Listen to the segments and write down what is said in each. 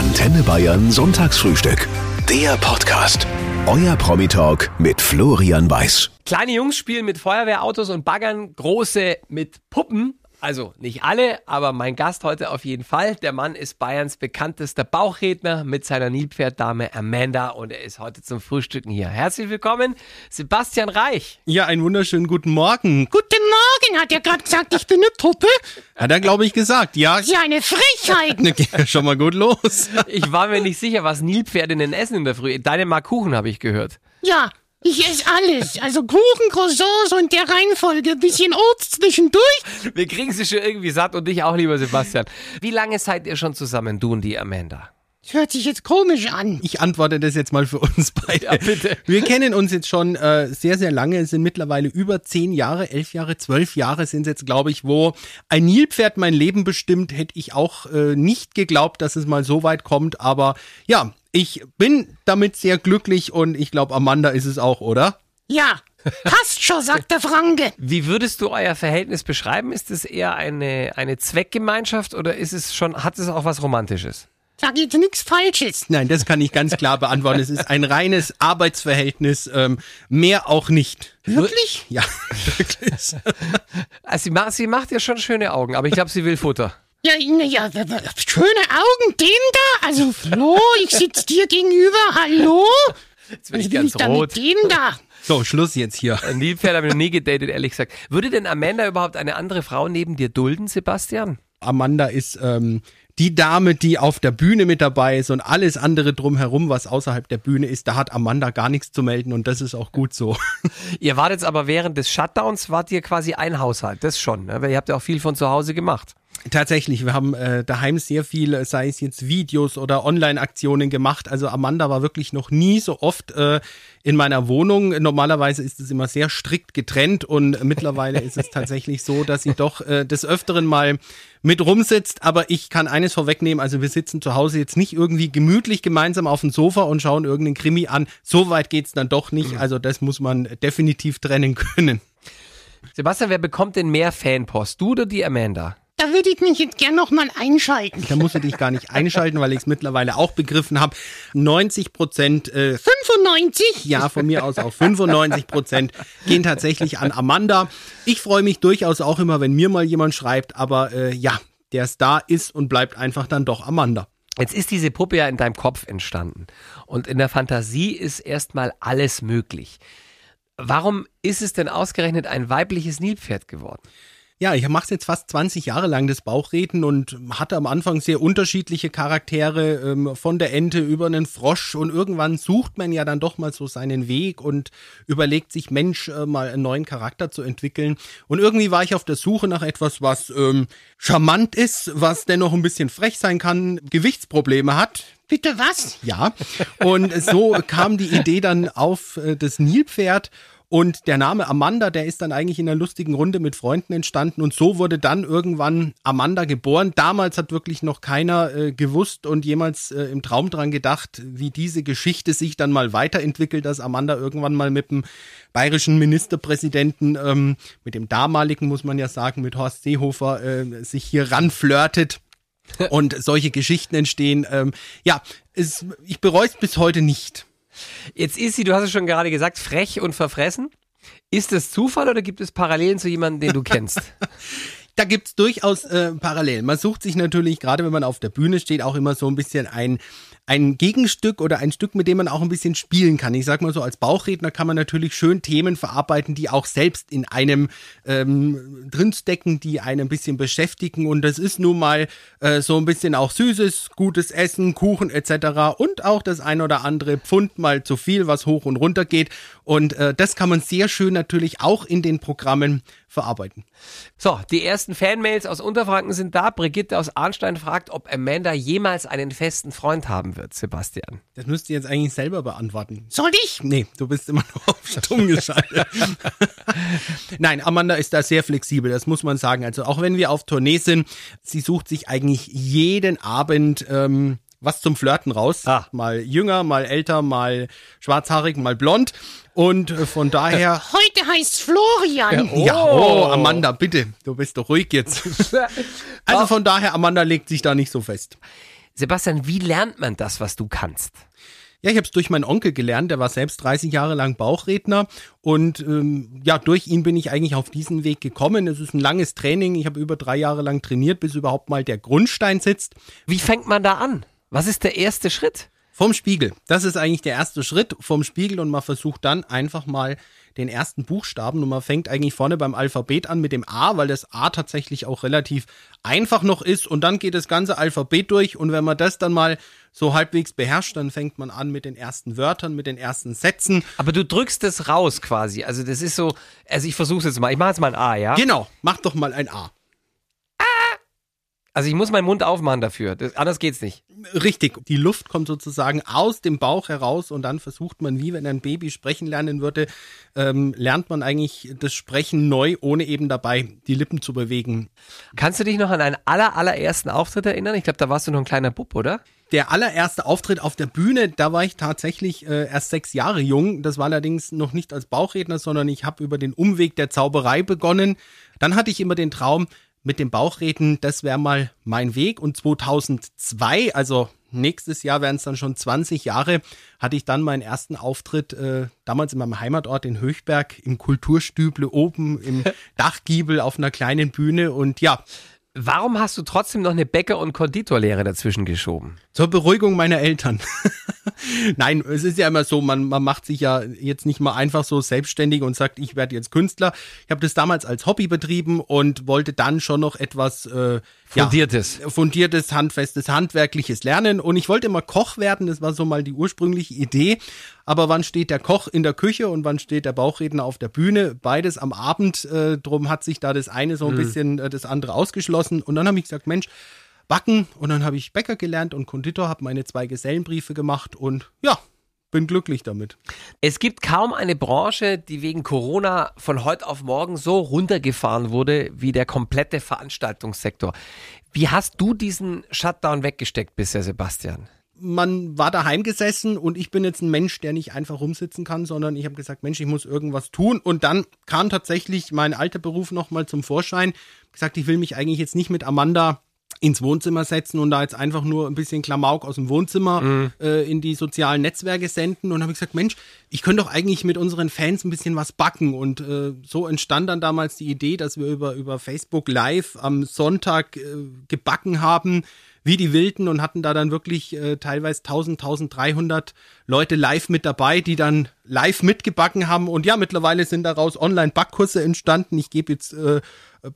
Antenne Bayern Sonntagsfrühstück. Der Podcast. Euer Promi-Talk mit Florian Weiß. Kleine Jungs spielen mit Feuerwehrautos und Baggern, große mit Puppen. Also nicht alle, aber mein Gast heute auf jeden Fall. Der Mann ist Bayerns bekanntester Bauchredner mit seiner Nilpferddame Amanda und er ist heute zum Frühstücken hier. Herzlich willkommen, Sebastian Reich. Ja, einen wunderschönen guten Morgen. Guten Morgen, hat er gerade gesagt, ich bin eine Puppe? Hat er, glaube ich, gesagt. Ja, ist ja eine Frechheit. Ne, geht schon mal gut los. Ich war mir nicht sicher, was Nilpferde denn essen in der Früh. Deine mag Kuchen, habe ich gehört. Ja, ich esse alles. Also Kuchen, Croissants und der Reihenfolge. Bisschen Obst zwischendurch. Wir kriegen sie schon irgendwie satt und dich auch, lieber Sebastian. Wie lange seid ihr schon zusammen, du und die Amanda? Hört sich jetzt komisch an. Ich antworte das jetzt mal für uns beide. Ja, bitte. Wir kennen uns jetzt schon äh, sehr, sehr lange. Es sind mittlerweile über zehn Jahre, elf Jahre, zwölf Jahre sind es jetzt, glaube ich, wo ein Nilpferd mein Leben bestimmt. Hätte ich auch äh, nicht geglaubt, dass es mal so weit kommt. Aber ja, ich bin damit sehr glücklich und ich glaube, Amanda ist es auch, oder? Ja, passt schon, sagt der Franke. Wie würdest du euer Verhältnis beschreiben? Ist es eher eine, eine Zweckgemeinschaft oder ist es schon, hat es auch was Romantisches? Sag jetzt nichts Falsches. Nein, das kann ich ganz klar beantworten. Es ist ein reines Arbeitsverhältnis, ähm, mehr auch nicht. Wirklich? Ja, wirklich. Also sie, macht, sie macht ja schon schöne Augen, aber ich glaube, sie will Futter. Ja, ja, schöne Augen, dem da? Also Flo, ich sitz dir gegenüber, hallo? Jetzt bin ich will ganz ich da rot. mit dem da? So, Schluss jetzt hier. Ein Nilpferd habe ich noch nie gedatet, ehrlich gesagt. Würde denn Amanda überhaupt eine andere Frau neben dir dulden, Sebastian? Amanda ist ähm, die Dame, die auf der Bühne mit dabei ist und alles andere drumherum, was außerhalb der Bühne ist, da hat Amanda gar nichts zu melden und das ist auch gut so. Ihr wart jetzt aber während des Shutdowns, wart ihr quasi ein Haushalt, das schon, ne? weil ihr habt ja auch viel von zu Hause gemacht. Tatsächlich, wir haben äh, daheim sehr viel, äh, sei es jetzt Videos oder Online-Aktionen gemacht. Also Amanda war wirklich noch nie so oft äh, in meiner Wohnung. Normalerweise ist es immer sehr strikt getrennt und mittlerweile ist es tatsächlich so, dass sie doch äh, des Öfteren mal mit rumsitzt. Aber ich kann eines vorwegnehmen, also wir sitzen zu Hause jetzt nicht irgendwie gemütlich gemeinsam auf dem Sofa und schauen irgendeinen Krimi an. So weit geht's dann doch nicht. Also das muss man definitiv trennen können. Sebastian, wer bekommt denn mehr Fanpost, du oder die Amanda? Da würde ich mich jetzt gern noch mal einschalten. Da musst du dich gar nicht einschalten, weil ich es mittlerweile auch begriffen habe. 90 Prozent, äh, 95? ja, von mir aus auch 95 Prozent gehen tatsächlich an Amanda. Ich freue mich durchaus auch immer, wenn mir mal jemand schreibt, aber äh, ja, der Star ist und bleibt einfach dann doch Amanda. Jetzt ist diese Puppe ja in deinem Kopf entstanden. Und in der Fantasie ist erstmal alles möglich. Warum ist es denn ausgerechnet ein weibliches Nilpferd geworden? Ja, ich mache jetzt fast 20 Jahre lang das Bauchreden und hatte am Anfang sehr unterschiedliche Charaktere, ähm, von der Ente über einen Frosch und irgendwann sucht man ja dann doch mal so seinen Weg und überlegt sich, Mensch, äh, mal einen neuen Charakter zu entwickeln. Und irgendwie war ich auf der Suche nach etwas, was ähm, charmant ist, was dennoch ein bisschen frech sein kann, Gewichtsprobleme hat, Bitte was? ja, und so kam die Idee dann auf äh, das Nilpferd. Und der Name Amanda, der ist dann eigentlich in einer lustigen Runde mit Freunden entstanden. Und so wurde dann irgendwann Amanda geboren. Damals hat wirklich noch keiner äh, gewusst und jemals äh, im Traum dran gedacht, wie diese Geschichte sich dann mal weiterentwickelt, dass Amanda irgendwann mal mit dem bayerischen Ministerpräsidenten, ähm, mit dem damaligen, muss man ja sagen, mit Horst Seehofer, äh, sich hier ranflirtet und solche Geschichten entstehen. Ähm, ja, es, ich bereue es bis heute nicht. Jetzt ist sie, du hast es schon gerade gesagt, frech und verfressen. Ist das Zufall oder gibt es Parallelen zu jemandem, den du kennst? Da gibt's durchaus äh, Parallelen. Man sucht sich natürlich, gerade wenn man auf der Bühne steht, auch immer so ein bisschen ein, ein Gegenstück oder ein Stück, mit dem man auch ein bisschen spielen kann. Ich sag mal so, als Bauchredner kann man natürlich schön Themen verarbeiten, die auch selbst in einem ähm, drinstecken, die einen ein bisschen beschäftigen. Und das ist nun mal äh, so ein bisschen auch süßes, gutes Essen, Kuchen etc. Und auch das ein oder andere Pfund mal zu viel, was hoch und runter geht. Und äh, das kann man sehr schön natürlich auch in den Programmen verarbeiten. So, die ersten Fanmails aus Unterfranken sind da. Brigitte aus Arnstein fragt, ob Amanda jemals einen festen Freund haben wird, Sebastian. Das müsst ihr jetzt eigentlich selber beantworten. Soll ich? Nee, du bist immer noch auf stumm geschaltet. Nein, Amanda ist da sehr flexibel, das muss man sagen. Also auch wenn wir auf Tournee sind, sie sucht sich eigentlich jeden Abend ähm, was zum Flirten raus. Ah. Mal jünger, mal älter, mal schwarzhaarig, mal blond. Und äh, von daher. Heute heißt Florian. Ja, oh, Amanda, bitte, du bist doch ruhig jetzt. Also von daher, Amanda legt sich da nicht so fest. Sebastian, wie lernt man das, was du kannst? Ja, ich habe es durch meinen Onkel gelernt, der war selbst 30 Jahre lang Bauchredner und ähm, ja, durch ihn bin ich eigentlich auf diesen Weg gekommen. Es ist ein langes Training, ich habe über drei Jahre lang trainiert, bis überhaupt mal der Grundstein sitzt. Wie fängt man da an? Was ist der erste Schritt? Vom Spiegel. Das ist eigentlich der erste Schritt vom Spiegel und man versucht dann einfach mal den ersten Buchstaben und man fängt eigentlich vorne beim Alphabet an mit dem A, weil das A tatsächlich auch relativ einfach noch ist und dann geht das ganze Alphabet durch und wenn man das dann mal so halbwegs beherrscht, dann fängt man an mit den ersten Wörtern, mit den ersten Sätzen. Aber du drückst es raus quasi. Also das ist so, also ich versuche jetzt mal. Ich mache jetzt mal ein A, ja? Genau, mach doch mal ein A. Also ich muss meinen Mund aufmachen dafür. Das, anders geht's nicht. Richtig, die Luft kommt sozusagen aus dem Bauch heraus und dann versucht man, wie wenn ein Baby sprechen lernen würde, ähm, lernt man eigentlich das Sprechen neu, ohne eben dabei die Lippen zu bewegen. Kannst du dich noch an einen aller, allerersten Auftritt erinnern? Ich glaube, da warst du noch ein kleiner Bub, oder? Der allererste Auftritt auf der Bühne, da war ich tatsächlich äh, erst sechs Jahre jung. Das war allerdings noch nicht als Bauchredner, sondern ich habe über den Umweg der Zauberei begonnen. Dann hatte ich immer den Traum, mit dem Bauchreden, das wäre mal mein Weg. Und 2002, also nächstes Jahr wären es dann schon 20 Jahre, hatte ich dann meinen ersten Auftritt, äh, damals in meinem Heimatort in Höchberg, im Kulturstüble oben im Dachgiebel auf einer kleinen Bühne. Und ja, Warum hast du trotzdem noch eine Bäcker- und Konditorlehre dazwischen geschoben? Zur Beruhigung meiner Eltern. Nein, es ist ja immer so, man, man macht sich ja jetzt nicht mal einfach so selbstständig und sagt, ich werde jetzt Künstler. Ich habe das damals als Hobby betrieben und wollte dann schon noch etwas äh, Fundiertes. Ja, fundiertes, handfestes, handwerkliches lernen. Und ich wollte immer Koch werden, das war so mal die ursprüngliche Idee. Aber wann steht der Koch in der Küche und wann steht der Bauchredner auf der Bühne? Beides am Abend. Äh, drum hat sich da das eine so ein Mhm. bisschen äh, das andere ausgeschlossen. Und dann habe ich gesagt, Mensch, backen. Und dann habe ich Bäcker gelernt und Konditor, habe meine zwei Gesellenbriefe gemacht und ja, bin glücklich damit. Es gibt kaum eine Branche, die wegen Corona von heute auf morgen so runtergefahren wurde wie der komplette Veranstaltungssektor. Wie hast du diesen Shutdown weggesteckt bisher, Sebastian? man war daheim gesessen und ich bin jetzt ein Mensch, der nicht einfach rumsitzen kann, sondern ich habe gesagt, Mensch, ich muss irgendwas tun. Und dann kam tatsächlich mein alter Beruf nochmal zum Vorschein. Gesagt, ich will mich eigentlich jetzt nicht mit Amanda ins Wohnzimmer setzen und da jetzt einfach nur ein bisschen Klamauk aus dem Wohnzimmer äh, in die sozialen Netzwerke senden. Und habe ich gesagt, Mensch, ich könnte doch eigentlich mit unseren Fans ein bisschen was backen. Und äh, so entstand dann damals die Idee, dass wir über, über Facebook Live am Sonntag äh, gebacken haben wie die Wilden und hatten da dann wirklich äh, teilweise 1000, 1300 Leute live mit dabei, die dann live mitgebacken haben. Und ja, mittlerweile sind daraus Online-Backkurse entstanden. Ich gebe jetzt äh,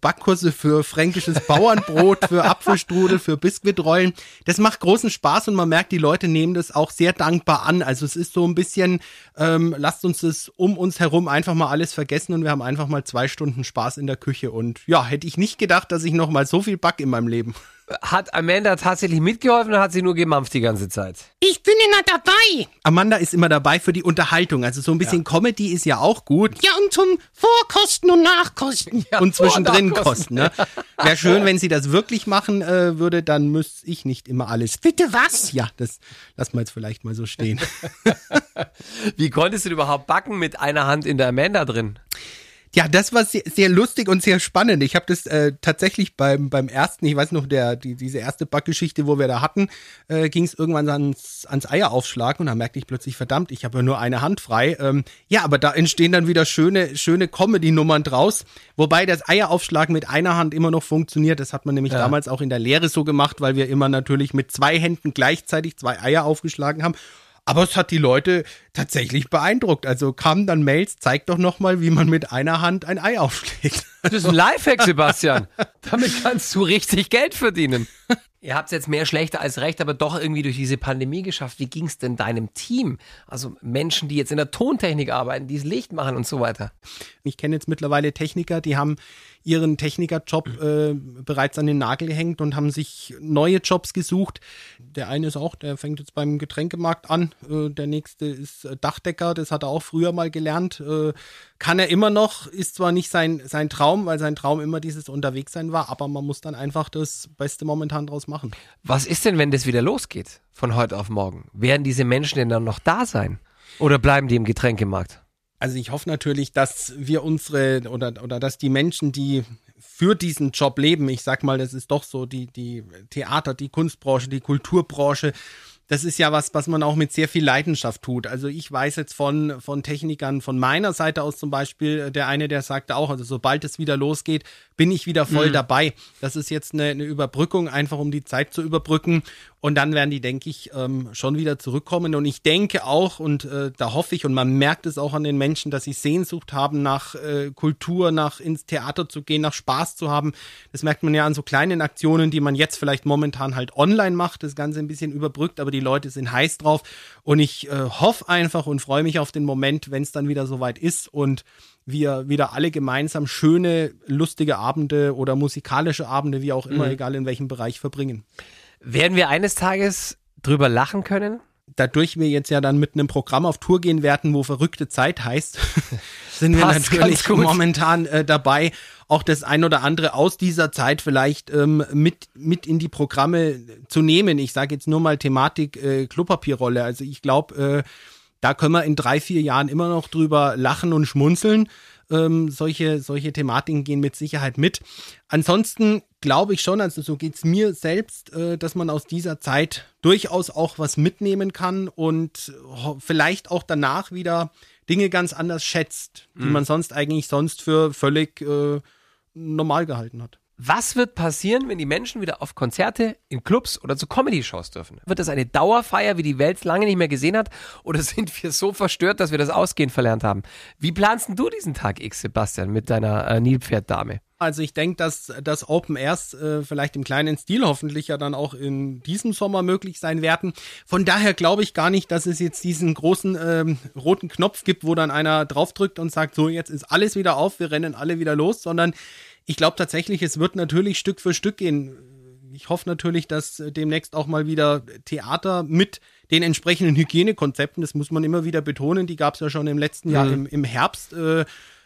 Backkurse für fränkisches Bauernbrot, für Apfelstrudel, für Biskuitrollen. Das macht großen Spaß und man merkt, die Leute nehmen das auch sehr dankbar an. Also es ist so ein bisschen, ähm, lasst uns das um uns herum einfach mal alles vergessen und wir haben einfach mal zwei Stunden Spaß in der Küche. Und ja, hätte ich nicht gedacht, dass ich noch mal so viel back in meinem Leben. Hat Amanda tatsächlich mitgeholfen oder hat sie nur gemampft die ganze Zeit? Ich bin immer dabei. Amanda ist immer dabei für die Unterhaltung. Also so ein bisschen Comedy ist ja auch gut. Ja, und zum Vorkosten und Nachkosten. und zwischendrin kosten. Ne? Wäre schön, wenn sie das wirklich machen äh, würde, dann müsste ich nicht immer alles. Bitte was? Ja, das lassen wir jetzt vielleicht mal so stehen. Wie konntest du denn überhaupt backen mit einer Hand in der Amanda drin? Ja, das war sehr, sehr lustig und sehr spannend. Ich habe das äh, tatsächlich beim, beim ersten, ich weiß noch, der, die, diese erste Backgeschichte, wo wir da hatten, äh, ging es irgendwann ans, ans Eieraufschlagen und da merkte ich plötzlich, verdammt, ich habe ja nur eine Hand frei. Ähm, ja, aber da entstehen dann wieder schöne, schöne Comedy-Nummern draus. Wobei das Eieraufschlagen mit einer Hand immer noch funktioniert. Das hat man nämlich damals auch in der Lehre so gemacht, weil wir immer natürlich mit zwei Händen gleichzeitig zwei Eier aufgeschlagen haben. Aber es hat die Leute tatsächlich beeindruckt. Also kamen dann Mails, zeig doch nochmal, wie man mit einer Hand ein Ei aufschlägt. Das ist ein Lifehack, Sebastian. Damit kannst du richtig Geld verdienen. Ihr habt es jetzt mehr schlechter als recht, aber doch irgendwie durch diese Pandemie geschafft. Wie ging es denn deinem Team? Also Menschen, die jetzt in der Tontechnik arbeiten, die das Licht machen und so weiter. Ich kenne jetzt mittlerweile Techniker, die haben ihren Technikerjob äh, bereits an den Nagel gehängt und haben sich neue Jobs gesucht. Der eine ist auch, der fängt jetzt beim Getränkemarkt an. Äh, der nächste ist äh, Dachdecker, das hat er auch früher mal gelernt. Äh, kann er immer noch, ist zwar nicht sein, sein Traum, weil sein Traum immer dieses Unterwegssein war, aber man muss dann einfach das Beste momentan draus machen. Was ist denn, wenn das wieder losgeht von heute auf morgen? Werden diese Menschen denn dann noch da sein? Oder bleiben die im Getränkemarkt? Also ich hoffe natürlich, dass wir unsere oder, oder dass die Menschen, die für diesen Job leben. Ich sag mal, das ist doch so die, die Theater, die Kunstbranche, die Kulturbranche das ist ja was, was man auch mit sehr viel Leidenschaft tut. Also ich weiß jetzt von, von Technikern von meiner Seite aus zum Beispiel, der eine, der sagte auch, also sobald es wieder losgeht, bin ich wieder voll mhm. dabei. Das ist jetzt eine, eine Überbrückung, einfach um die Zeit zu überbrücken. Und dann werden die, denke ich, ähm, schon wieder zurückkommen. Und ich denke auch, und äh, da hoffe ich, und man merkt es auch an den Menschen, dass sie Sehnsucht haben nach äh, Kultur, nach ins Theater zu gehen, nach Spaß zu haben. Das merkt man ja an so kleinen Aktionen, die man jetzt vielleicht momentan halt online macht, das Ganze ein bisschen überbrückt, aber die Leute sind heiß drauf. Und ich äh, hoffe einfach und freue mich auf den Moment, wenn es dann wieder soweit ist und wir wieder alle gemeinsam schöne, lustige Abende oder musikalische Abende, wie auch immer, mhm. egal in welchem Bereich, verbringen. Werden wir eines Tages drüber lachen können? Dadurch wir jetzt ja dann mit einem Programm auf Tour gehen werden, wo verrückte Zeit heißt, sind wir natürlich momentan äh, dabei, auch das ein oder andere aus dieser Zeit vielleicht ähm, mit, mit in die Programme zu nehmen. Ich sage jetzt nur mal Thematik äh, Klopapierrolle. Also ich glaube, äh, da können wir in drei, vier Jahren immer noch drüber lachen und schmunzeln. Ähm, solche, solche Thematiken gehen mit Sicherheit mit. Ansonsten glaube ich schon, also so geht es mir selbst, äh, dass man aus dieser Zeit durchaus auch was mitnehmen kann und vielleicht auch danach wieder Dinge ganz anders schätzt, die mhm. man sonst eigentlich sonst für völlig äh, normal gehalten hat. Was wird passieren, wenn die Menschen wieder auf Konzerte, in Clubs oder zu Comedy-Shows dürfen? Wird das eine Dauerfeier, wie die Welt lange nicht mehr gesehen hat? Oder sind wir so verstört, dass wir das Ausgehen verlernt haben? Wie planst du diesen Tag X, Sebastian, mit deiner äh, Nilpferd-Dame? Also ich denke, dass das Open Airs äh, vielleicht im kleinen Stil hoffentlich ja dann auch in diesem Sommer möglich sein werden. Von daher glaube ich gar nicht, dass es jetzt diesen großen ähm, roten Knopf gibt, wo dann einer draufdrückt und sagt, so jetzt ist alles wieder auf, wir rennen alle wieder los, sondern ich glaube tatsächlich, es wird natürlich Stück für Stück gehen. Ich hoffe natürlich, dass demnächst auch mal wieder Theater mit den entsprechenden Hygienekonzepten, das muss man immer wieder betonen, die gab es ja schon im letzten Jahr mhm. im, im Herbst, äh,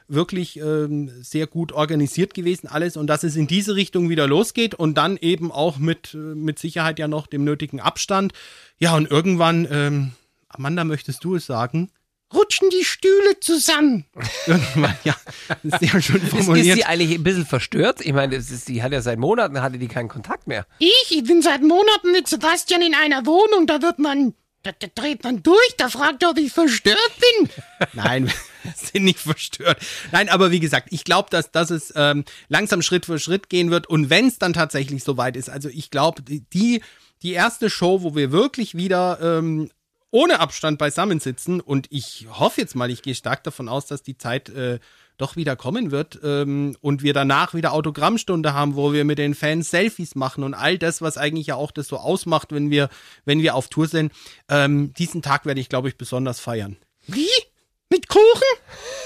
wirklich ähm, sehr gut organisiert gewesen alles und dass es in diese Richtung wieder losgeht und dann eben auch mit, mit Sicherheit ja noch dem nötigen Abstand. Ja, und irgendwann, ähm, Amanda, möchtest du es sagen? Rutschen die Stühle zusammen. Irgendwann, ja, ist ja schon formuliert. Ist, ist sie eigentlich ein bisschen verstört? Ich meine, das ist, die hat ja seit Monaten, hatte die keinen Kontakt mehr. Ich, ich bin seit Monaten mit Sebastian in einer Wohnung, da wird man, da, da dreht man durch, da fragt er, ob ich verstört bin. Nein, wir sind nicht verstört. Nein, aber wie gesagt, ich glaube, dass, dass es ähm, langsam Schritt für Schritt gehen wird und wenn es dann tatsächlich soweit ist, also ich glaube, die die erste Show, wo wir wirklich wieder ähm, ohne Abstand beisammensitzen. Und ich hoffe jetzt mal, ich gehe stark davon aus, dass die Zeit äh, doch wieder kommen wird ähm, und wir danach wieder Autogrammstunde haben, wo wir mit den Fans Selfies machen und all das, was eigentlich ja auch das so ausmacht, wenn wir, wenn wir auf Tour sind. Ähm, diesen Tag werde ich, glaube ich, besonders feiern. Wie? Mit Kuchen?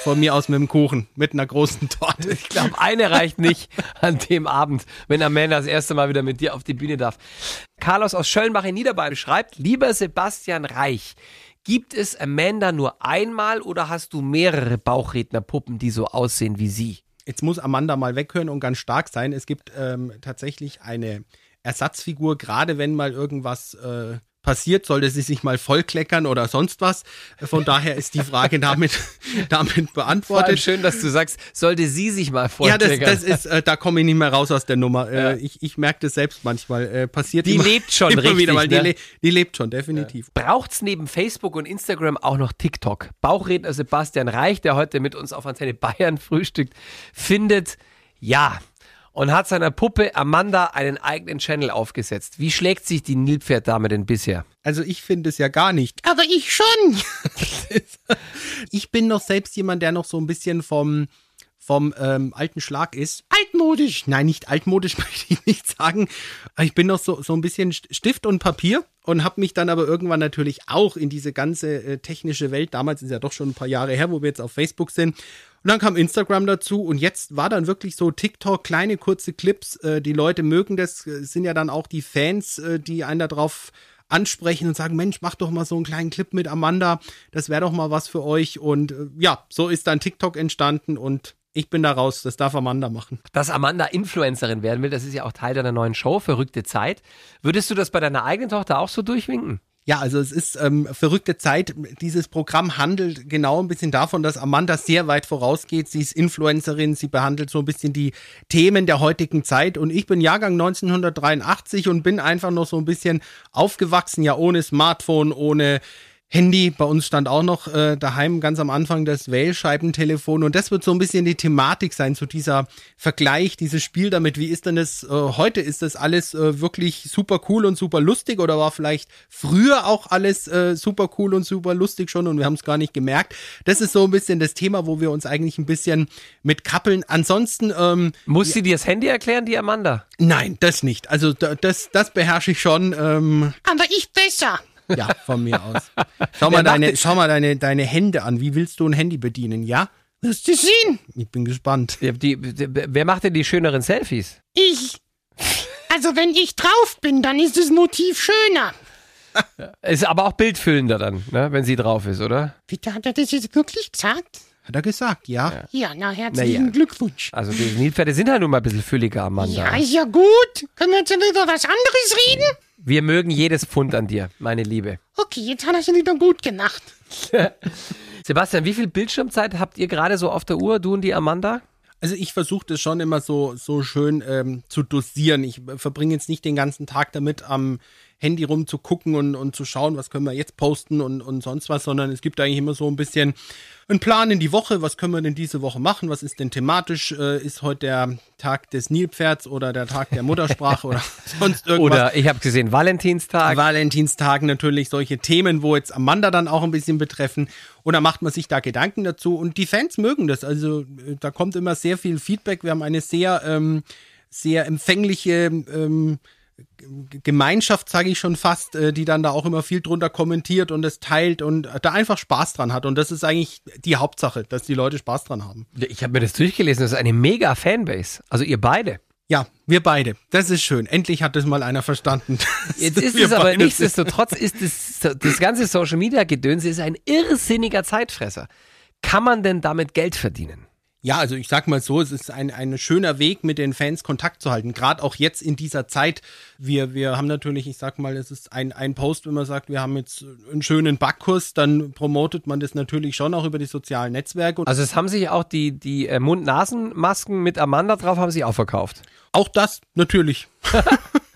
Von mir aus mit dem Kuchen, mit einer großen Torte. Ich glaube, eine reicht nicht an dem Abend, wenn Amanda das erste Mal wieder mit dir auf die Bühne darf. Carlos aus Schöllenbach in Niederbayern schreibt, lieber Sebastian Reich, gibt es Amanda nur einmal oder hast du mehrere Bauchrednerpuppen, die so aussehen wie sie? Jetzt muss Amanda mal weghören und ganz stark sein. Es gibt ähm, tatsächlich eine Ersatzfigur, gerade wenn mal irgendwas äh, passiert, sollte sie sich mal vollkleckern oder sonst was. Von daher ist die Frage damit, damit beantwortet. schön, dass du sagst, sollte sie sich mal vollkleckern. Ja, das, das ist, äh, da komme ich nicht mehr raus aus der Nummer. Äh, ja. ich, ich merke das selbst manchmal. Äh, passiert die immer, lebt schon immer richtig, wieder, weil ne? die, die, lebt schon, definitiv. Ja. Braucht's neben Facebook und Instagram auch noch TikTok? Bauchredner Sebastian Reich, der heute mit uns auf Antenne Bayern frühstückt, findet, ja, und hat seiner Puppe Amanda einen eigenen Channel aufgesetzt. Wie schlägt sich die Nilpferddame denn bisher? Also ich finde es ja gar nicht. Aber ich schon. ich bin noch selbst jemand, der noch so ein bisschen vom vom ähm, alten Schlag ist. Altmodisch. Nein, nicht altmodisch möchte ich nicht sagen. Ich bin noch so, so ein bisschen Stift und Papier und habe mich dann aber irgendwann natürlich auch in diese ganze äh, technische Welt, damals ist ja doch schon ein paar Jahre her, wo wir jetzt auf Facebook sind, und dann kam Instagram dazu und jetzt war dann wirklich so TikTok, kleine kurze Clips. Äh, die Leute mögen das, äh, sind ja dann auch die Fans, äh, die einen darauf ansprechen und sagen, Mensch, mach doch mal so einen kleinen Clip mit Amanda, das wäre doch mal was für euch. Und äh, ja, so ist dann TikTok entstanden und ich bin da raus, das darf Amanda machen. Dass Amanda Influencerin werden will, das ist ja auch Teil deiner neuen Show, Verrückte Zeit. Würdest du das bei deiner eigenen Tochter auch so durchwinken? Ja, also es ist ähm, verrückte Zeit. Dieses Programm handelt genau ein bisschen davon, dass Amanda sehr weit vorausgeht. Sie ist Influencerin, sie behandelt so ein bisschen die Themen der heutigen Zeit. Und ich bin Jahrgang 1983 und bin einfach noch so ein bisschen aufgewachsen, ja ohne Smartphone, ohne Handy. Bei uns stand auch noch äh, daheim ganz am Anfang das Wählscheibentelefon und das wird so ein bisschen die Thematik sein, so dieser Vergleich, dieses Spiel damit. Wie ist denn das äh, heute? Ist das alles äh, wirklich super cool und super lustig oder war vielleicht früher auch alles äh, super cool und super lustig schon und wir haben es gar nicht gemerkt? Das ist so ein bisschen das Thema, wo wir uns eigentlich ein bisschen mit kappeln. Ansonsten ähm, Muss sie dir das Handy erklären, die Amanda? nein, das nicht. Also da- das das beherrsche ich schon. Ähm, Aber ich besser. Ja, von mir aus. Schau mal deine, schau mal deine, deine Hände an. Wie willst du ein Handy bedienen? Ja? Wirst du sehen? Ich bin gespannt. Die, die, die, wer macht denn die schöneren Selfies? Ich. Also wenn ich drauf bin, dann ist das Motiv schöner. Ist aber auch bildfüllender dann, ne, wenn sie drauf ist, oder? Bitte hat er das jetzt wirklich gesagt? Hat er gesagt, ja. Ja, na herzlichen Na ja. Glückwunsch. Also die Nilpferde sind halt nun mal ein bisschen fülliger, Amanda. Ja, ist ja gut. Können wir jetzt über was anderes reden? Wir mögen jedes Pfund an dir, meine Liebe. Okay, jetzt hat er schon wieder gut gemacht. Sebastian, wie viel Bildschirmzeit habt ihr gerade so auf der Uhr, du und die Amanda? Also ich versuche das schon immer so, so schön ähm, zu dosieren. Ich verbringe jetzt nicht den ganzen Tag damit, am Handy rumzugucken und, und zu schauen, was können wir jetzt posten und, und sonst was, sondern es gibt eigentlich immer so ein bisschen einen Plan in die Woche, was können wir denn diese Woche machen, was ist denn thematisch, äh, ist heute der Tag des Nilpferds oder der Tag der Muttersprache oder sonst irgendwas. Oder ich habe gesehen, Valentinstag. Valentinstagen natürlich solche Themen, wo jetzt Amanda dann auch ein bisschen betreffen. Und da macht man sich da Gedanken dazu. Und die Fans mögen das. Also äh, da kommt immer sehr viel Feedback. Wir haben eine sehr, ähm, sehr empfängliche ähm, Gemeinschaft, sage ich schon fast, äh, die dann da auch immer viel drunter kommentiert und es teilt und da einfach Spaß dran hat. Und das ist eigentlich die Hauptsache, dass die Leute Spaß dran haben. Ich habe mir das durchgelesen, das ist eine mega Fanbase. Also ihr beide. Ja, wir beide. Das ist schön. Endlich hat das mal einer verstanden. Jetzt ist es aber nichtsdestotrotz, ist das, das ganze Social Media Gedöns ist ein irrsinniger Zeitfresser. Kann man denn damit Geld verdienen? Ja, also ich sag mal so, es ist ein, ein schöner Weg, mit den Fans Kontakt zu halten. Gerade auch jetzt in dieser Zeit. Wir, wir haben natürlich, ich sag mal, es ist ein, ein Post, wenn man sagt, wir haben jetzt einen schönen Backkurs, dann promotet man das natürlich schon auch über die sozialen Netzwerke. Also es haben sich auch die, die äh, Mund-Nasen-Masken mit Amanda drauf, haben sie auch verkauft. auch das natürlich.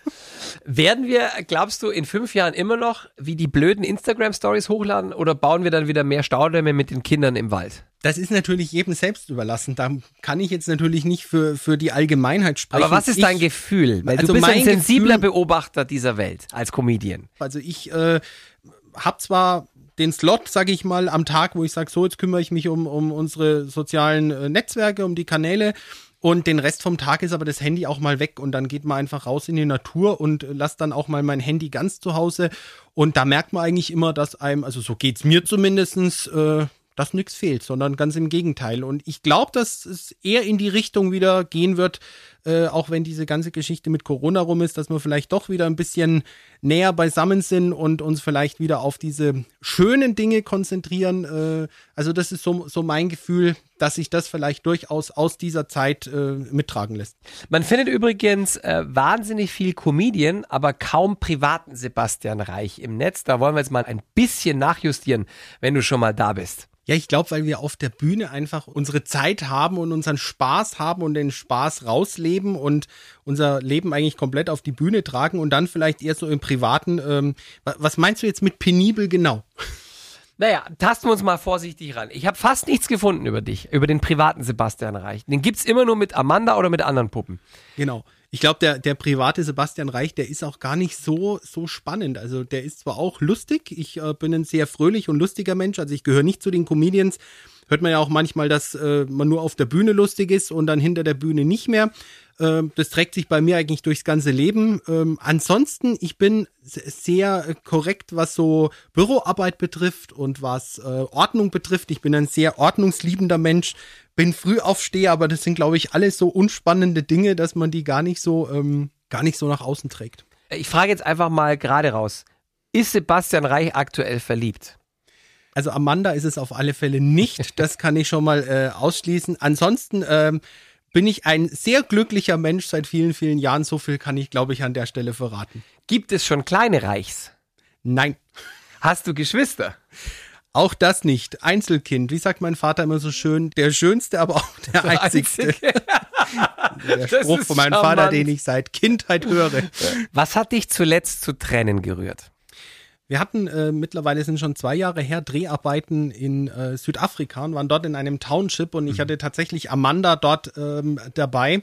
Werden wir, glaubst du, in fünf Jahren immer noch wie die blöden Instagram-Stories hochladen oder bauen wir dann wieder mehr Staudämme mit den Kindern im Wald? Das ist natürlich jedem selbst überlassen. Da kann ich jetzt natürlich nicht für, für die Allgemeinheit sprechen. Aber was ist ich, dein Gefühl? Weil Also du bist ein sensibler Gefühl- Beobachter dieser Welt als Comedian. Also ich äh, habe zwar den Slot, sage ich mal, am Tag, wo ich sage, so, jetzt kümmere ich mich um, um unsere sozialen äh, Netzwerke, um die Kanäle. Und den Rest vom Tag ist aber das Handy auch mal weg und dann geht man einfach raus in die Natur und lasst dann auch mal mein Handy ganz zu Hause. Und da merkt man eigentlich immer, dass einem, also so geht's mir zumindestens, äh, dass nichts fehlt, sondern ganz im Gegenteil. Und ich glaube, dass es eher in die Richtung wieder gehen wird, äh, auch wenn diese ganze Geschichte mit Corona rum ist, dass wir vielleicht doch wieder ein bisschen näher beisammen sind und uns vielleicht wieder auf diese schönen Dinge konzentrieren. Äh, also das ist so, so mein Gefühl, dass sich das vielleicht durchaus aus dieser Zeit äh, mittragen lässt. Man findet übrigens äh, wahnsinnig viel Comedian, aber kaum privaten Sebastian Reich im Netz. Da wollen wir jetzt mal ein bisschen nachjustieren, wenn du schon mal da bist. Ja, ich glaube, weil wir auf der Bühne einfach unsere Zeit haben und unseren Spaß haben und den Spaß rausleben und unser Leben eigentlich komplett auf die Bühne tragen und dann vielleicht eher so im Privaten. Ähm, wa- was meinst du jetzt mit penibel genau? Naja, tasten wir uns mal vorsichtig ran. Ich habe fast nichts gefunden über dich, über den privaten Sebastian Reich. Den gibt's immer nur mit Amanda oder mit anderen Puppen. Genau. Ich glaube, der, der private Sebastian Reich, der ist auch gar nicht so, so spannend. Also der ist zwar auch lustig, ich äh, bin ein sehr fröhlich und lustiger Mensch, also ich gehöre nicht zu den Comedians. Hört man ja auch manchmal, dass äh, man nur auf der Bühne lustig ist und dann hinter der Bühne nicht mehr. Ähm, das trägt sich bei mir eigentlich durchs ganze Leben. Ähm, ansonsten, ich bin se- sehr äh, korrekt, was so Büroarbeit betrifft und was äh, Ordnung betrifft. Ich bin ein sehr ordnungsliebender Mensch, bin Frühaufsteher, aber das sind, glaube ich, alles so unspannende Dinge, dass man die gar nicht so, ähm, gar nicht so nach außen trägt. Ich frage jetzt einfach mal gerade raus. Ist Sebastian Reich aktuell verliebt? Also Amanda ist es auf alle Fälle nicht. Das kann ich schon mal äh, ausschließen. Ansonsten ähm, bin ich ein sehr glücklicher Mensch seit vielen, vielen Jahren. So viel kann ich, glaube ich, an der Stelle verraten. Gibt es schon kleine Reichs? Nein, Hast du Geschwister? auch das nicht. Einzelkind. Wie sagt mein Vater immer so schön? Der schönste, aber auch der einzigste. Der Das Spruch von meinem charmant. Vater, den ich seit Kindheit höre. Was hat dich zuletzt zu Tränen gerührt? Wir hatten äh, mittlerweile sind schon zwei Jahre her Dreharbeiten in äh, Südafrika und waren dort in einem Township und ich hatte tatsächlich Amanda dort ähm, dabei.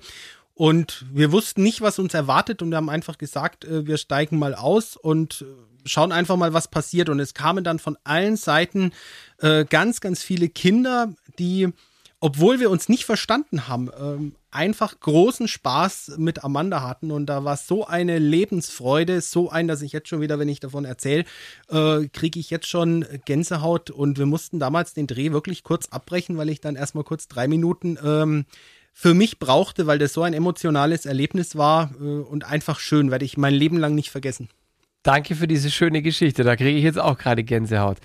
Und wir wussten nicht, was uns erwartet und wir haben einfach gesagt, äh, wir steigen mal aus und äh, schauen einfach mal, was passiert. Und es kamen dann von allen Seiten äh, ganz, ganz viele Kinder, die obwohl wir uns nicht verstanden haben, ähm, einfach großen Spaß mit Amanda hatten und da war so eine Lebensfreude, so ein, dass ich jetzt schon wieder, wenn ich davon erzähle, äh, kriege ich jetzt schon Gänsehaut und wir mussten damals den Dreh wirklich kurz abbrechen, weil ich dann erstmal kurz drei Minuten ähm, für mich brauchte, weil das so ein emotionales Erlebnis war äh, und einfach schön, werde ich mein Leben lang nicht vergessen. Danke für diese schöne Geschichte. Da kriege ich jetzt auch gerade Gänsehaut.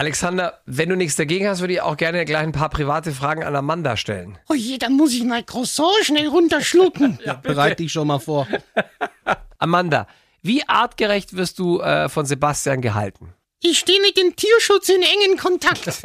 Alexander, wenn du nichts dagegen hast, würde ich auch gerne gleich ein paar private Fragen an Amanda stellen. Oh je, dann muss ich mein Croissant schnell runterschlucken. Bereite dich schon mal vor. Amanda, wie artgerecht wirst du äh, von Sebastian gehalten? Ich stehe mit dem Tierschutz in engen Kontakt.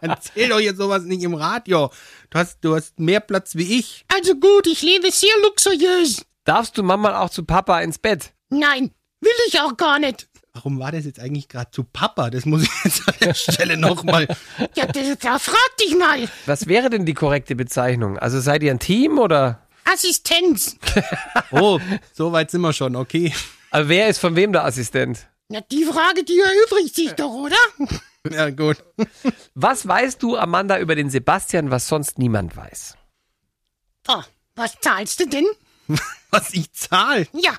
Erzähl doch jetzt sowas nicht im Radio. Du hast, du hast mehr Platz wie ich. Also gut, ich lebe sehr luxuriös. Darfst du manchmal auch zu Papa ins Bett? Nein, will ich auch gar nicht. Warum war das jetzt eigentlich gerade zu Papa? Das muss ich jetzt an der Stelle nochmal. Ja, da, da frag dich mal. Was wäre denn die korrekte Bezeichnung? Also seid ihr ein Team oder? Assistenz. Oh, so weit sind wir schon, okay. Aber wer ist von wem der Assistent? Na, die Frage, die erübrigt sich doch, oder? Ja, gut. Was weißt du, Amanda, über den Sebastian, was sonst niemand weiß? Oh, was zahlst du denn? Was ich zahle. Ja,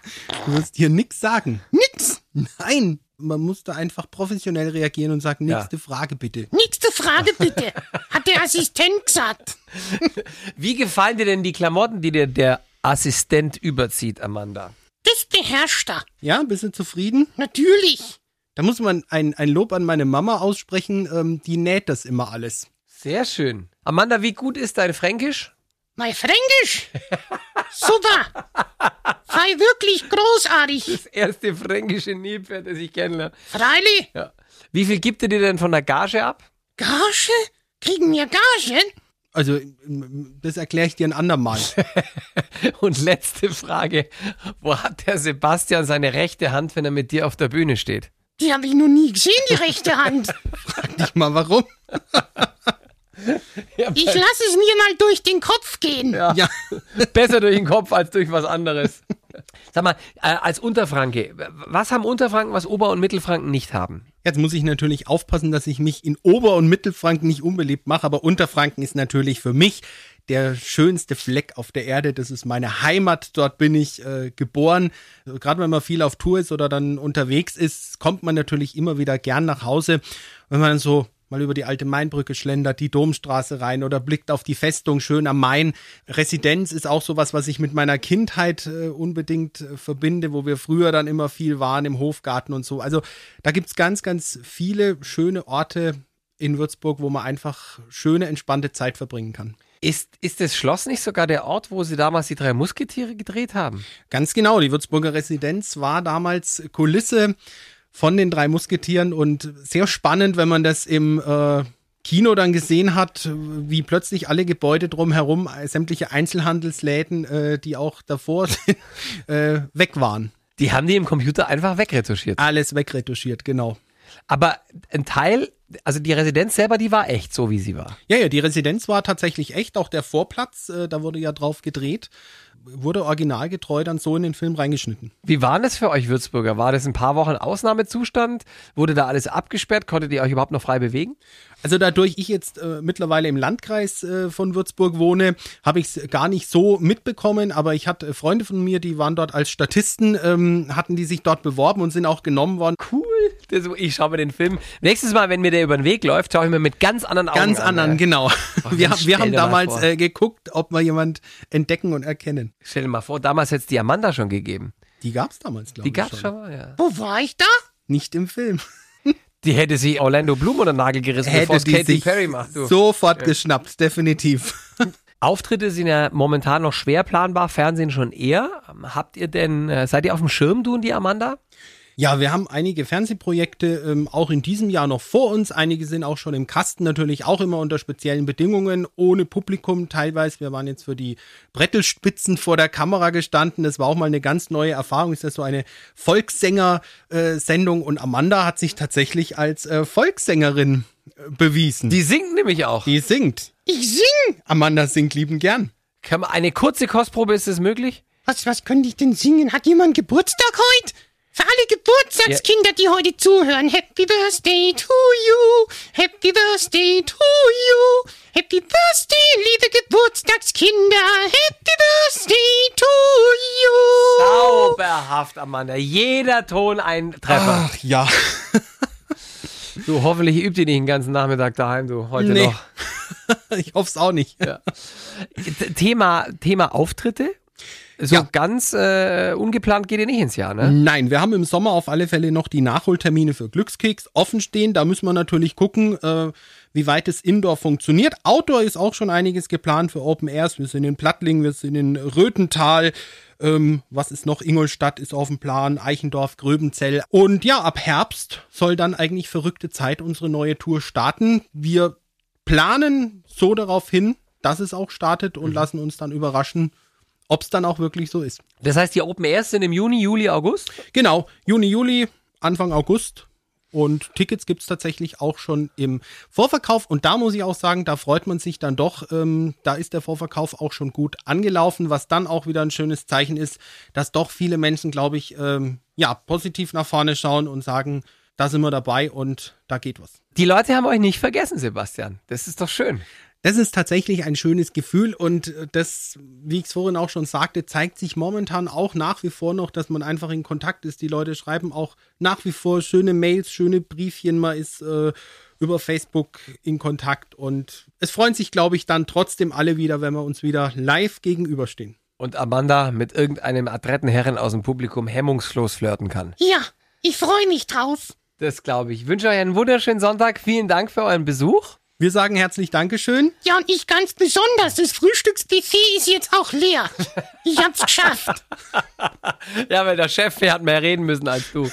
Du wirst hier nix sagen. nix. Nein, man muss da einfach professionell reagieren und sagen, nächste Frage bitte. Nächste Frage bitte. Hat der Assistent gesagt. Wie gefallen dir denn die Klamotten, die dir der Assistent überzieht, Amanda? Das beherrscht er. Ja, bist du zufrieden? Natürlich. Da muss man ein, ein Lob an meine Mama aussprechen, ähm, die näht das immer alles. Sehr schön. Amanda, wie gut ist dein Fränkisch? Mein Fränkisch. Super. Sei wirklich großartig. Das erste fränkische Nilpferd, das ich kenne. Freilich. Ja. Wie viel gibt er dir denn von der Gage ab? Gage? Kriegen wir Gage? Also, das erkläre ich dir ein andermal. Und letzte Frage. Wo hat der Sebastian seine rechte Hand, wenn er mit dir auf der Bühne steht? Die habe ich noch nie gesehen, die rechte Hand. Nicht mal warum. Ich lasse es mir mal durch den Kopf gehen. Ja. Besser durch den Kopf als durch was anderes. Sag mal, äh, als Unterfranke, was haben Unterfranken, was Ober- und Mittelfranken nicht haben? Jetzt muss ich natürlich aufpassen, dass ich mich in Ober- und Mittelfranken nicht unbeliebt mache, aber Unterfranken ist natürlich für mich der schönste Fleck auf der Erde. Das ist meine Heimat. Dort bin ich äh, geboren. Also, Gerade wenn man viel auf Tour ist oder dann unterwegs ist, kommt man natürlich immer wieder gern nach Hause. Wenn man so mal über die alte Mainbrücke schlendert, die Domstraße rein oder blickt auf die Festung schön am Main. Residenz ist auch sowas, was ich mit meiner Kindheit äh, unbedingt äh, verbinde, wo wir früher dann immer viel waren im Hofgarten und so. Also da gibt's ganz, ganz viele schöne Orte in Würzburg, wo man einfach schöne, entspannte Zeit verbringen kann. Ist, ist das Schloss nicht sogar der Ort, wo sie damals die drei Musketiere gedreht haben? Ganz genau, die Würzburger Residenz war damals Kulisse von den drei Musketieren und sehr spannend, wenn man das im äh, Kino dann gesehen hat, wie plötzlich alle Gebäude drumherum, äh, sämtliche Einzelhandelsläden, äh, die auch davor äh, weg waren. Die haben die im Computer einfach wegretuschiert. Alles wegretuschiert, genau. Aber ein Teil, also die Residenz selber, die war echt so, wie sie war. Ja, ja, die Residenz war tatsächlich echt, auch der Vorplatz, äh, da wurde ja drauf gedreht, wurde originalgetreu dann so in den Film reingeschnitten. Wie war das für euch Würzburger? War das ein paar Wochen Ausnahmezustand? Wurde da alles abgesperrt? Konntet ihr euch überhaupt noch frei bewegen? Also dadurch ich jetzt äh, mittlerweile im Landkreis äh, von Würzburg wohne, habe ich es gar nicht so mitbekommen, aber ich hatte Freunde von mir, die waren dort als Statisten, ähm, hatten die sich dort beworben und sind auch genommen worden. Cool. Das, ich schaue mir den Film. Nächstes Mal, wenn mir der über den Weg läuft, schaue ich mir mit ganz anderen Augen Ganz an. anderen, ey. genau. wir, jetzt wir stell haben damals äh, geguckt, ob wir jemand entdecken und erkennen. Stell dir mal vor, damals hätte es die Amanda schon gegeben. Die gab es damals, glaube Die ich. gab's schon mal, ja. Wo war ich da? Nicht im Film. Die hätte sie Orlando Bloom unter den Nagel gerissen, bevor es Katy Perry macht. Du. sofort geschnappt, definitiv. Auftritte sind ja momentan noch schwer planbar, Fernsehen schon eher. Habt ihr denn, äh, seid ihr auf dem Schirm, du und die Amanda? Ja, wir haben einige Fernsehprojekte ähm, auch in diesem Jahr noch vor uns. Einige sind auch schon im Kasten, natürlich auch immer unter speziellen Bedingungen, ohne Publikum teilweise. Wir waren jetzt für die Brettelspitzen vor der Kamera gestanden. Das war auch mal eine ganz neue Erfahrung. Ist ja so eine Volkssänger-Sendung und Amanda hat sich tatsächlich als äh, Volkssängerin äh, bewiesen. Die singt nämlich auch. Die singt. Ich sing. Amanda singt lieben gern. Kann man, eine kurze Kostprobe, ist das möglich? Was, was könnte ich denn singen? Hat jemand Geburtstag heute? Für alle Geburtstagskinder, die heute zuhören. Happy Birthday to you. Happy Birthday to you. Happy Birthday, liebe Geburtstagskinder. Happy Birthday to you. Sauberhaft, Amanda. Jeder Ton ein Treffer. Ach ja. Du, hoffentlich übt ihr nicht den ganzen Nachmittag daheim, du, heute Nee. noch. ich hoffe es auch nicht. Ja. Thema, Thema Auftritte. So Ja. ganz äh, ungeplant geht ihr nicht ins Jahr, ne? Nein, wir haben im Sommer auf alle Fälle noch die Nachholtermine für Glückskeks offen stehen. Da müssen wir natürlich gucken, äh, wie weit es Indoor funktioniert. Outdoor ist auch schon einiges geplant für Open Airs. Wir sind in Plattling, wir sind in Röthental. Ähm, was ist noch? Ingolstadt ist auf dem Plan, Eichendorf, Gröbenzell. Und ja, ab Herbst soll dann eigentlich verrückte Zeit unsere neue Tour starten. Wir planen so darauf hin, dass es auch startet und lassen uns dann überraschen, ob es dann auch wirklich so ist. Das heißt, die Open Airs sind im Juni, Juli, August? Genau, Juni, Juli, Anfang August. Und Tickets gibt's tatsächlich auch schon im Vorverkauf. Und da muss ich auch sagen, da freut man sich dann doch. Ähm, da ist der Vorverkauf auch schon gut angelaufen, was dann auch wieder ein schönes Zeichen ist, dass doch viele Menschen, glaube ich, ähm, ja, positiv nach vorne schauen und sagen, da sind wir dabei und da geht was. Die Leute haben euch nicht vergessen, Sebastian. Das ist doch schön. Das ist tatsächlich ein schönes Gefühl und äh, das, wie ich es vorhin auch schon sagte, zeigt sich momentan auch nach wie vor noch, dass man einfach in Kontakt ist. Die Leute schreiben auch nach wie vor schöne Mails, schöne Briefchen, man ist äh, über Facebook in Kontakt und es freuen sich, glaube ich, dann trotzdem alle wieder, wenn wir uns wieder live gegenüberstehen. Und Amanda mit irgendeinem adretten Herren aus dem Publikum hemmungslos flirten kann. Ja, ich freue mich drauf. Das glaube ich. Ich wünsche euch einen wunderschönen Sonntag. Vielen Dank für euren Besuch. Wir sagen herzlich Dankeschön. Ja, und ich ganz besonders. Das Frühstücksbuffet ist jetzt auch leer. Ich hab's geschafft. Ja, weil der Chef, der hat mehr reden müssen als du.